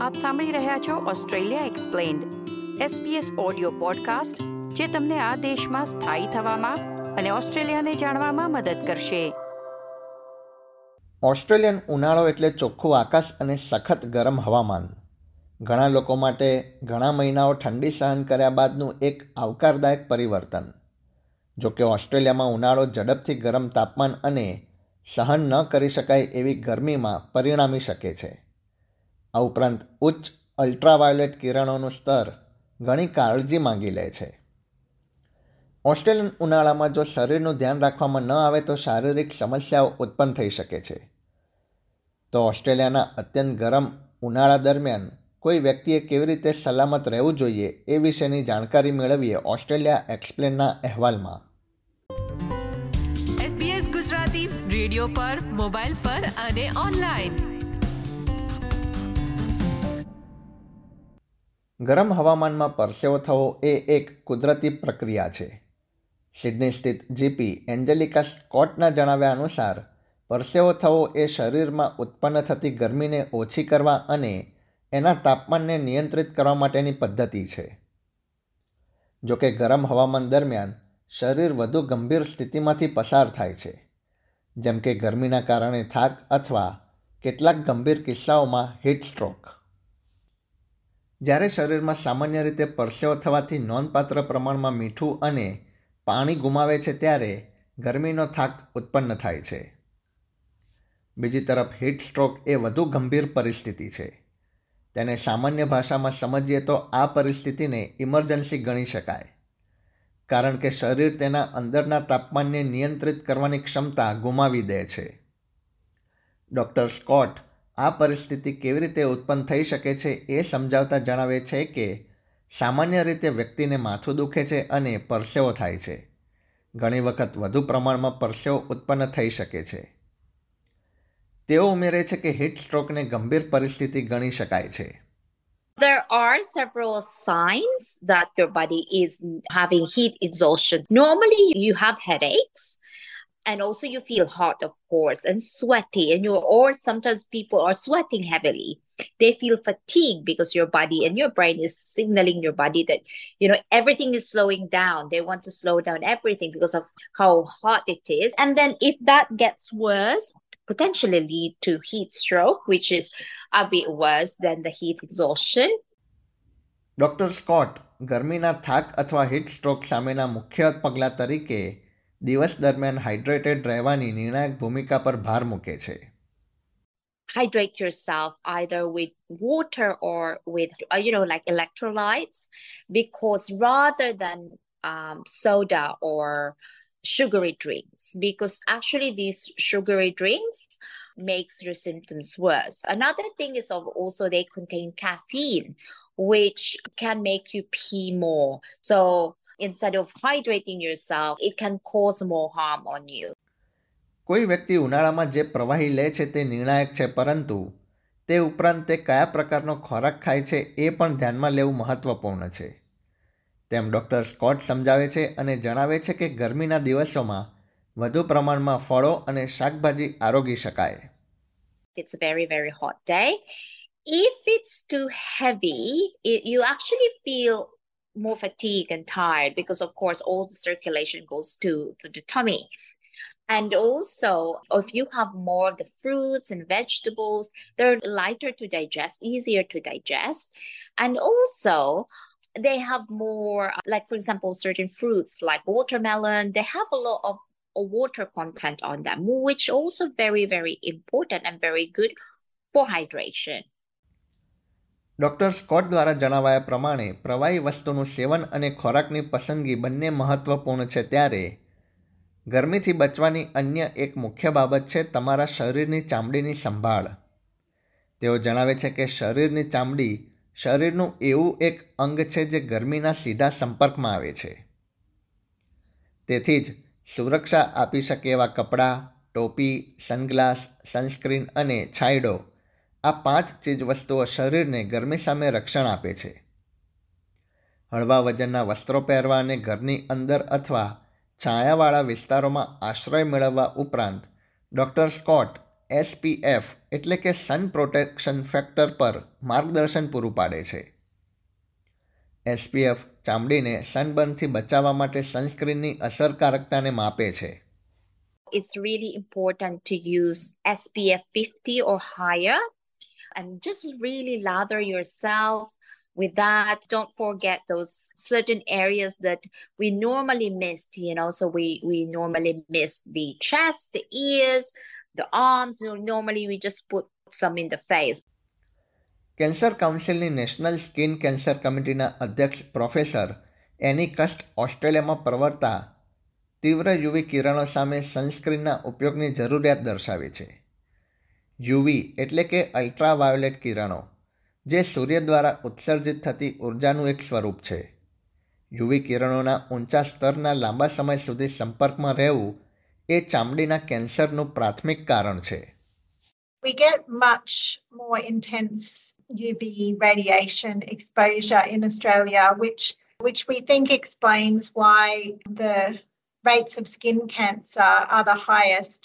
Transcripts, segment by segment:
આપ સાંભળી રહ્યા છો Australia explained SBS audio podcast જે તમને આ દેશમાં સ્થાયી થવામાં અને ઓસ્ટ્રેલિયાને જાણવામાં મદદ કરશે. ઓસ્ટ્રેલિયન ઉનાળો એટલે ચોખ્ખું આકાશ અને સખત ગરમ હવામાન. ઘણા લોકો માટે ઘણા મહિનાઓ ઠંડી સહન કર્યા બાદનું એક આવકારદાયક પરિવર્તન. જોકે ઓસ્ટ્રેલિયામાં ઉનાળો ઝડપથી ગરમ તાપમાન અને સહન ન કરી શકાય એવી ગરમીમાં પરિણામી શકે છે. આ ઉપરાંત ઉચ્ચ અલ્ટ્રાવાયોલેટ કિરણોનું સ્તર ઘણી કાળજી માંગી લે છે. ઓસ્ટ્રેલિયન ઉનાળામાં જો શરીરનું ધ્યાન રાખવામાં ન આવે તો શારીરિક સમસ્યાઓ ઉત્પન્ન થઈ શકે છે. તો ઓસ્ટ્રેલિયાના અત્યંત ગરમ ઉનાળા દરમિયાન કોઈ વ્યક્તિએ કેવી રીતે સલામત રહેવું જોઈએ એ વિશેની જાણકારી મેળવીએ ઓસ્ટ્રેલિયા એક્સપ્લેનના અહેવાલમાં. ગુજરાતી રેડિયો પર, મોબાઈલ પર અને ઓનલાઈન. ગરમ હવામાનમાં પરસેવો થવો એ એક કુદરતી પ્રક્રિયા છે. સિડની સ્થિત જીપી એન્જેલિકા સ્કોટના જણાવ્યા અનુસાર, પરસેવો થવો એ શરીરમાં ઉત્પન્ન થતી ગરમીને ઓછી કરવા અને એના તાપમાનને નિયંત્રિત કરવા માટેની પદ્ધતિ છે. જોકે ગરમ હવામાન દરમિયાન, શરીર વધુ ગંભીર સ્થિતિમાંથી પસાર થાય છે. જેમ કે ગરમીના કારણે થાક અથવા કેટલાક ગંભીર કિસ્સાઓમાં હીટ સ્ટ્રોક જ્યારે શરીરમાં સામાન્ય રીતે પરસેવો થવાથી નોંધપાત્ર પ્રમાણમાં મીઠું અને પાણી ગુમાવે છે ત્યારે ગરમીનો થાક ઉત્પન્ન થાય છે. બીજી તરફ હીટ સ્ટ્રોક એ વધુ ગંભીર પરિસ્થિતિ છે. તેને સામાન્ય ભાષામાં સમજીએ તો આ પરિસ્થિતિને ઇમરજન્સી ગણી શકાય. કારણ કે શરીર તેના અંદરના તાપમાનને નિયંત્રિત કરવાની ક્ષમતા ગુમાવી દે છે. ડૉક્ટર સ્કોટ આ પરિસ્થિતિ કેવી રીતે ઉત્પન્ન થઈ શકે છે એ સમજાવતા જણાવે છે કે સામાન્ય રીતે વ્યક્તિને માથું દુખે છે અને પરસેવો થાય છે ઘણી વખત વધુ પ્રમાણમાં પરસેવો ઉત્પન્ન થઈ શકે છે તેઓ ઉમેરે છે કે હીટ સ્ટ્રોકને ગંભીર પરિસ્થિતિ ગણી શકાય છે There are several signs that your body is having heat exhaustion. Normally, you have headaches. and also you feel hot of course and sweaty and you or sometimes people are sweating heavily they feel fatigued because your body and your brain is signaling your body that you know everything is slowing down they want to slow down everything because of how hot it is and then if that gets worse potentially lead to heat stroke which is a bit worse than the heat exhaustion doctor Scott ગરમીના થાક અથવા heat stroke સામેના મુખ્ય પગલાં તરીકે દિવસ દરમિયાન hydrated રહેવાની નિર્ણાયક ભૂમિકા પર ભાર મૂકે છે hydrate yourself either with water or with uh, you know like electrolytes because rather than um, soda or sugary drinks because actually these sugary drinks makes your symptoms worse another thing is also they contain caffeine which can make you pee more so instead of hydrating yourself, it can cause more harm on you. કોઈ વ્યક્તિ ઉનાળામાં જે પ્રવાહી લે છે તે નિર્ણાયક છે પરંતુ તે ઉપરાંત તે કયા પ્રકારનો ખોરાક ખાય છે એ પણ ધ્યાનમાં લેવું મહત્વપૂર્ણ છે તેમ ડૉક્ટર સ્કોટ સમજાવે છે અને જણાવે છે કે ગરમીના દિવસોમાં વધુ પ્રમાણમાં ફળો અને શાકભાજી આરોગી શકાય It's a very very hot day. If it's too heavy, it, you actually feel more fatigued and tired because of course all the circulation goes to, to the tummy. And also if you have more of the fruits and vegetables they're lighter to digest easier to digest. And also they have more like for example certain fruits like watermelon they have a lot of water content on them which also very very important and very good for hydration doctor Scott દ્વારા જણાવાયા પ્રમાણે પ્રવાહી વસ્તુનું સેવન અને ખોરાકની પસંદગી બંને મહત્ત્વપૂર્ણ છે ત્યારે ગરમીથી બચવાની અન્ય એક મુખ્ય બાબત છે તમારા શરીરની ચામડીની સંભાળ. તેઓ જણાવે છે કે શરીરની ચામડી શરીરનું એવું એક અંગ છે જે ગરમીના સીધા સંપર્કમાં આવે છે. તેથી જ સુરક્ષા આપી શકે એવા કપડાં, ટોપી, સનગ્લાસ, સનસ્ક્રીન અને છાંયડો આ પાંચ ચીજવસ્તુઓ શરીરને ગરમી સામે રક્ષણ આપે છે. હળવા વજનના વસ્ત્રો પહેરવા અને ઘરની અંદર અથવા છાયાવાળા વિસ્તારોમાં આશ્રય મેળવવા ઉપરાંત ડૉક્ટર સ્કોટ, એસપીએફ એટલે કે સન પ્રોટેક્શન ફેક્ટર પર માર્ગદર્શન પૂરું પાડે છે. એસપીએફ ચામડીને સનબર્નથી બચાવવા માટે સનસ્ક્રીનની અસરકારકતાને માપે છે. It's really important to use SPF 50 or higher and just really lather yourself with that don't forget those certain areas that we normally missed you know so we we normally miss the chest the ears the arms you know, normally we just put some in the face cancer કાઉન્સિલની national skin cancer કમિટીના અધ્યક્ષ professor એની કસ્ટ ઓસ્ટ્રેલિયામાં પ્રવર્તા તીવ્ર UV કિરણો સામે સનસ્ક્રીનના ઉપયોગની જરૂરિયાત દર્શાવે છે યુવી એટલે કે અલ્ટ્રાવાયોલેટ કિરણો જે સૂર્ય દ્વારા ઉત્સર્જિત થતી ઉર્જાનું એક સ્વરૂપ છે યુવી કિરણોના ઊંચા સ્તરના લાંબા સમય સુધી સંપર્કમાં રહેવું એ ચામડીના કેન્સરનું પ્રાથમિક કારણ છે We get much more intense UV radiation exposure in Australia, which which we think explains why the rates of skin cancer are the highest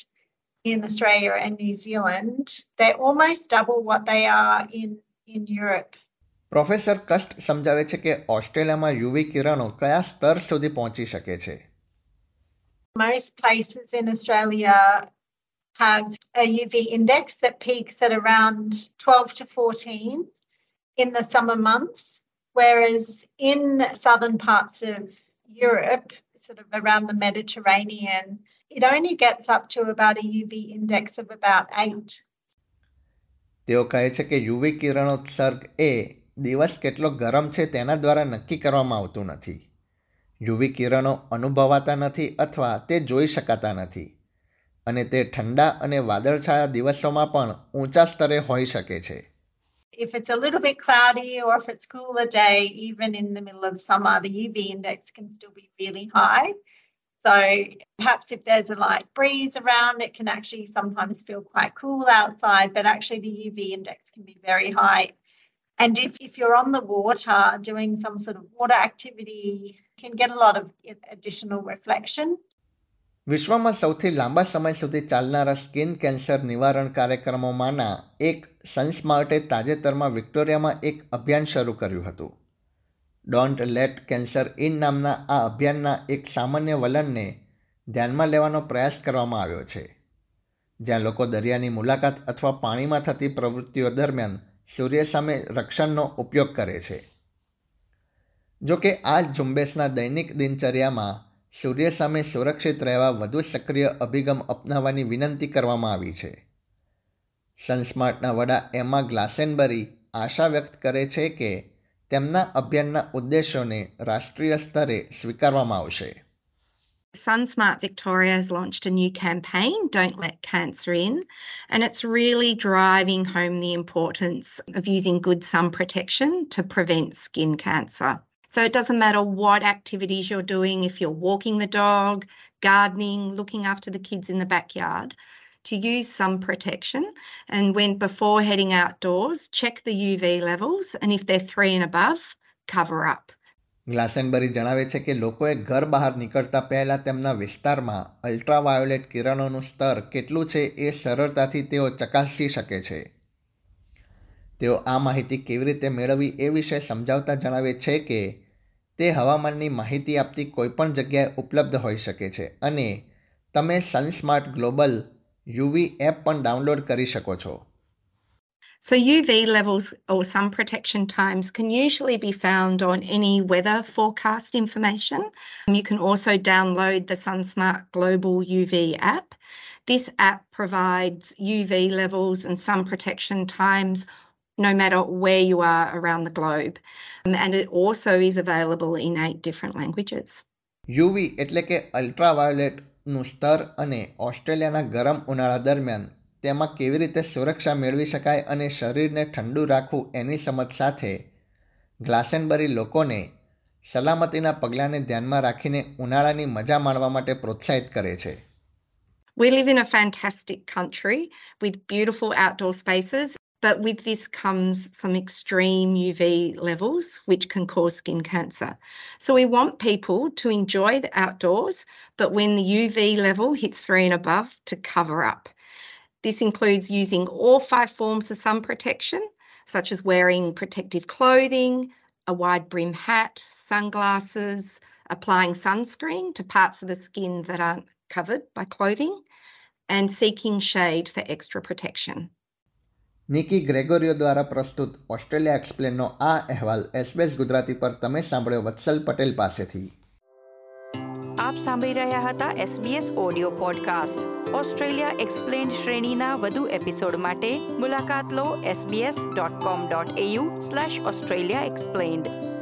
in Australia and New Zealand. They're almost double what they are in in Europe. Professor Kust સમજાવે છે કે ઓસ્ટ્રેલિયામાં UV કિરણો કયા સ્તર સુધી પહોંચી શકે છે Most places in Australia have a UV index that peaks at around 12 to 14 in the summer months, whereas in southern parts of Europe, sort of around the Mediterranean, it only gets up to about a UV index of about eight. તેઓ કહે છે કે UV કિરણોત્સર્ગ એ દિવસ કેટલો ગરમ છે તેના દ્વારા નક્કી કરવામાં આવતું નથી. યુવી કિરણો અનુભવાતા નથી અથવા તે જોઈ શકાતા નથી. અને તે ઠંડા અને વાદળછાયા દિવસોમાં પણ ઊંચા સ્તરે હોઈ શકે છે. If it's a little bit cloudy or if it's cooler day, even in the middle of summer, the UV index can still be really high. So perhaps if there's a light breeze around, it can actually sometimes feel quite cool outside, but actually the UV index can be very high. And if, if you're on the water doing some sort of water activity, can get a lot of additional reflection. વિશ્વમાં સૌથી લાંબા સમય સુધી ચાલનારા skin cancer નિવારણ કાર્યક્રમોમાંના એક સનસ્માર્ટે તાજેતરમાં વિક્ટોરિયામાં એક અભિયાન શરૂ કર્યું હતું. ડોન્ટ લેટ કેન્સર ઇન નામના આ અભિયાનના એક સામાન્ય વલણને ધ્યાનમાં લેવાનો પ્રયાસ કરવામાં આવ્યો છે. જ્યાં લોકો દરિયાની મુલાકાત અથવા પાણીમાં થતી પ્રવૃત્તિઓ દરમિયાન સૂર્ય સામે રક્ષણનો ઉપયોગ કરે છે. જોકે આ ઝુંબેશના દૈનિક દિનચર્યામાં સૂર્ય સામે સુરક્ષિત રહેવા વધુ સક્રિય અભિગમ અપનાવવાની વિનંતી કરવામાં આવી છે સનસ્માર્ટના વડા એમા ગ્લાસેનબરી આશા વ્યક્ત કરે છે કે તેમના અભિયાનના ઉદ્દેશોને રાષ્ટ્રીય સ્તરે સ્વીકારવામાં આવશે SunSmart Victoria has launched a new campaign, Don't Let Cancer In, and it's really driving home the importance of using good sun protection to prevent skin cancer. So it doesn't matter what activities you're doing, if you're walking the dog, gardening, looking after the kids in the backyard, to use some protection. And when before heading outdoors, check the UV levels, and if they're three and above, cover up. ગ્લાસેનબરી જણાવે છે કે લોકોએ ઘર બહાર નીકળતા પહેલાં તેમના વિસ્તારમાં અલ્ટ્રાવાયોલેટ કિરણોનું સ્તર કેટલું છે એ સરળતાથી તેઓ ચકાસી શકે છે તેઓ આ માહિતી કેવી રીતે મેળવવી એ વિશે સમજાવતા જણાવે છે કે તે હવામાનની માહિતી આપતી કોઈપણ જગ્યાએ ઉપલબ્ધ હોઈ શકે છે અને તમે સનસ્માર્ટ ગ્લોબલ યુવી એપ પણ ડાઉનલોડ કરી શકો છો So, UV levels or sun protection times can usually be found on any weather forecast information. You can also download the SunSmart Global UV app. This app provides UV levels and sun protection times no matter where you are around the globe. And it also is available in eight different languages. UV એટલે કે અલ્ટ્રાવાયોલેટનું સ્તર અને ઓસ્ટ્રેલિયાના ગરમ ઉનાળા દરમિયાન તેમાં કેવી રીતે સુરક્ષા મેળવી શકાય અને શરીરને ઠંડુ રાખવું એની સમજ સાથે ગ્લાસેનબરી લોકોને સલામતીના પગલાંને ધ્યાનમાં રાખીને ઉનાળાની મજા માણવા માટે પ્રોત્સાહિત કરે છે We live in a fantastic country with beautiful outdoor spaces, but with this comes some extreme UV levels which can cause skin cancer. So we want people to enjoy the outdoors, but when the UV level hits three and above, to cover up. This includes using all five forms of sun protection, such as wearing protective clothing, a wide brim hat, sunglasses, applying sunscreen to parts of the skin that aren't covered by clothing, and seeking shade for extra protection. Niki ગ્રેગોરિયો દ્વારા પ્રસ્તુત Australia એક્સપ્લેનનો આ અહેવાલ SBS Gujarati પર તમે સાંભળ્યો વત્સલ પટેલ પાસેથી. આપ સાંભળી રહ્યા હતા SBS audio podcast. Australia explained શ્રેણીના વધુ એપિસોડ માટે મુલાકાત લો sbs.com.au સ્લેશ ઓસ્ટ્રેલિયા એક્સપ્લેન્ડ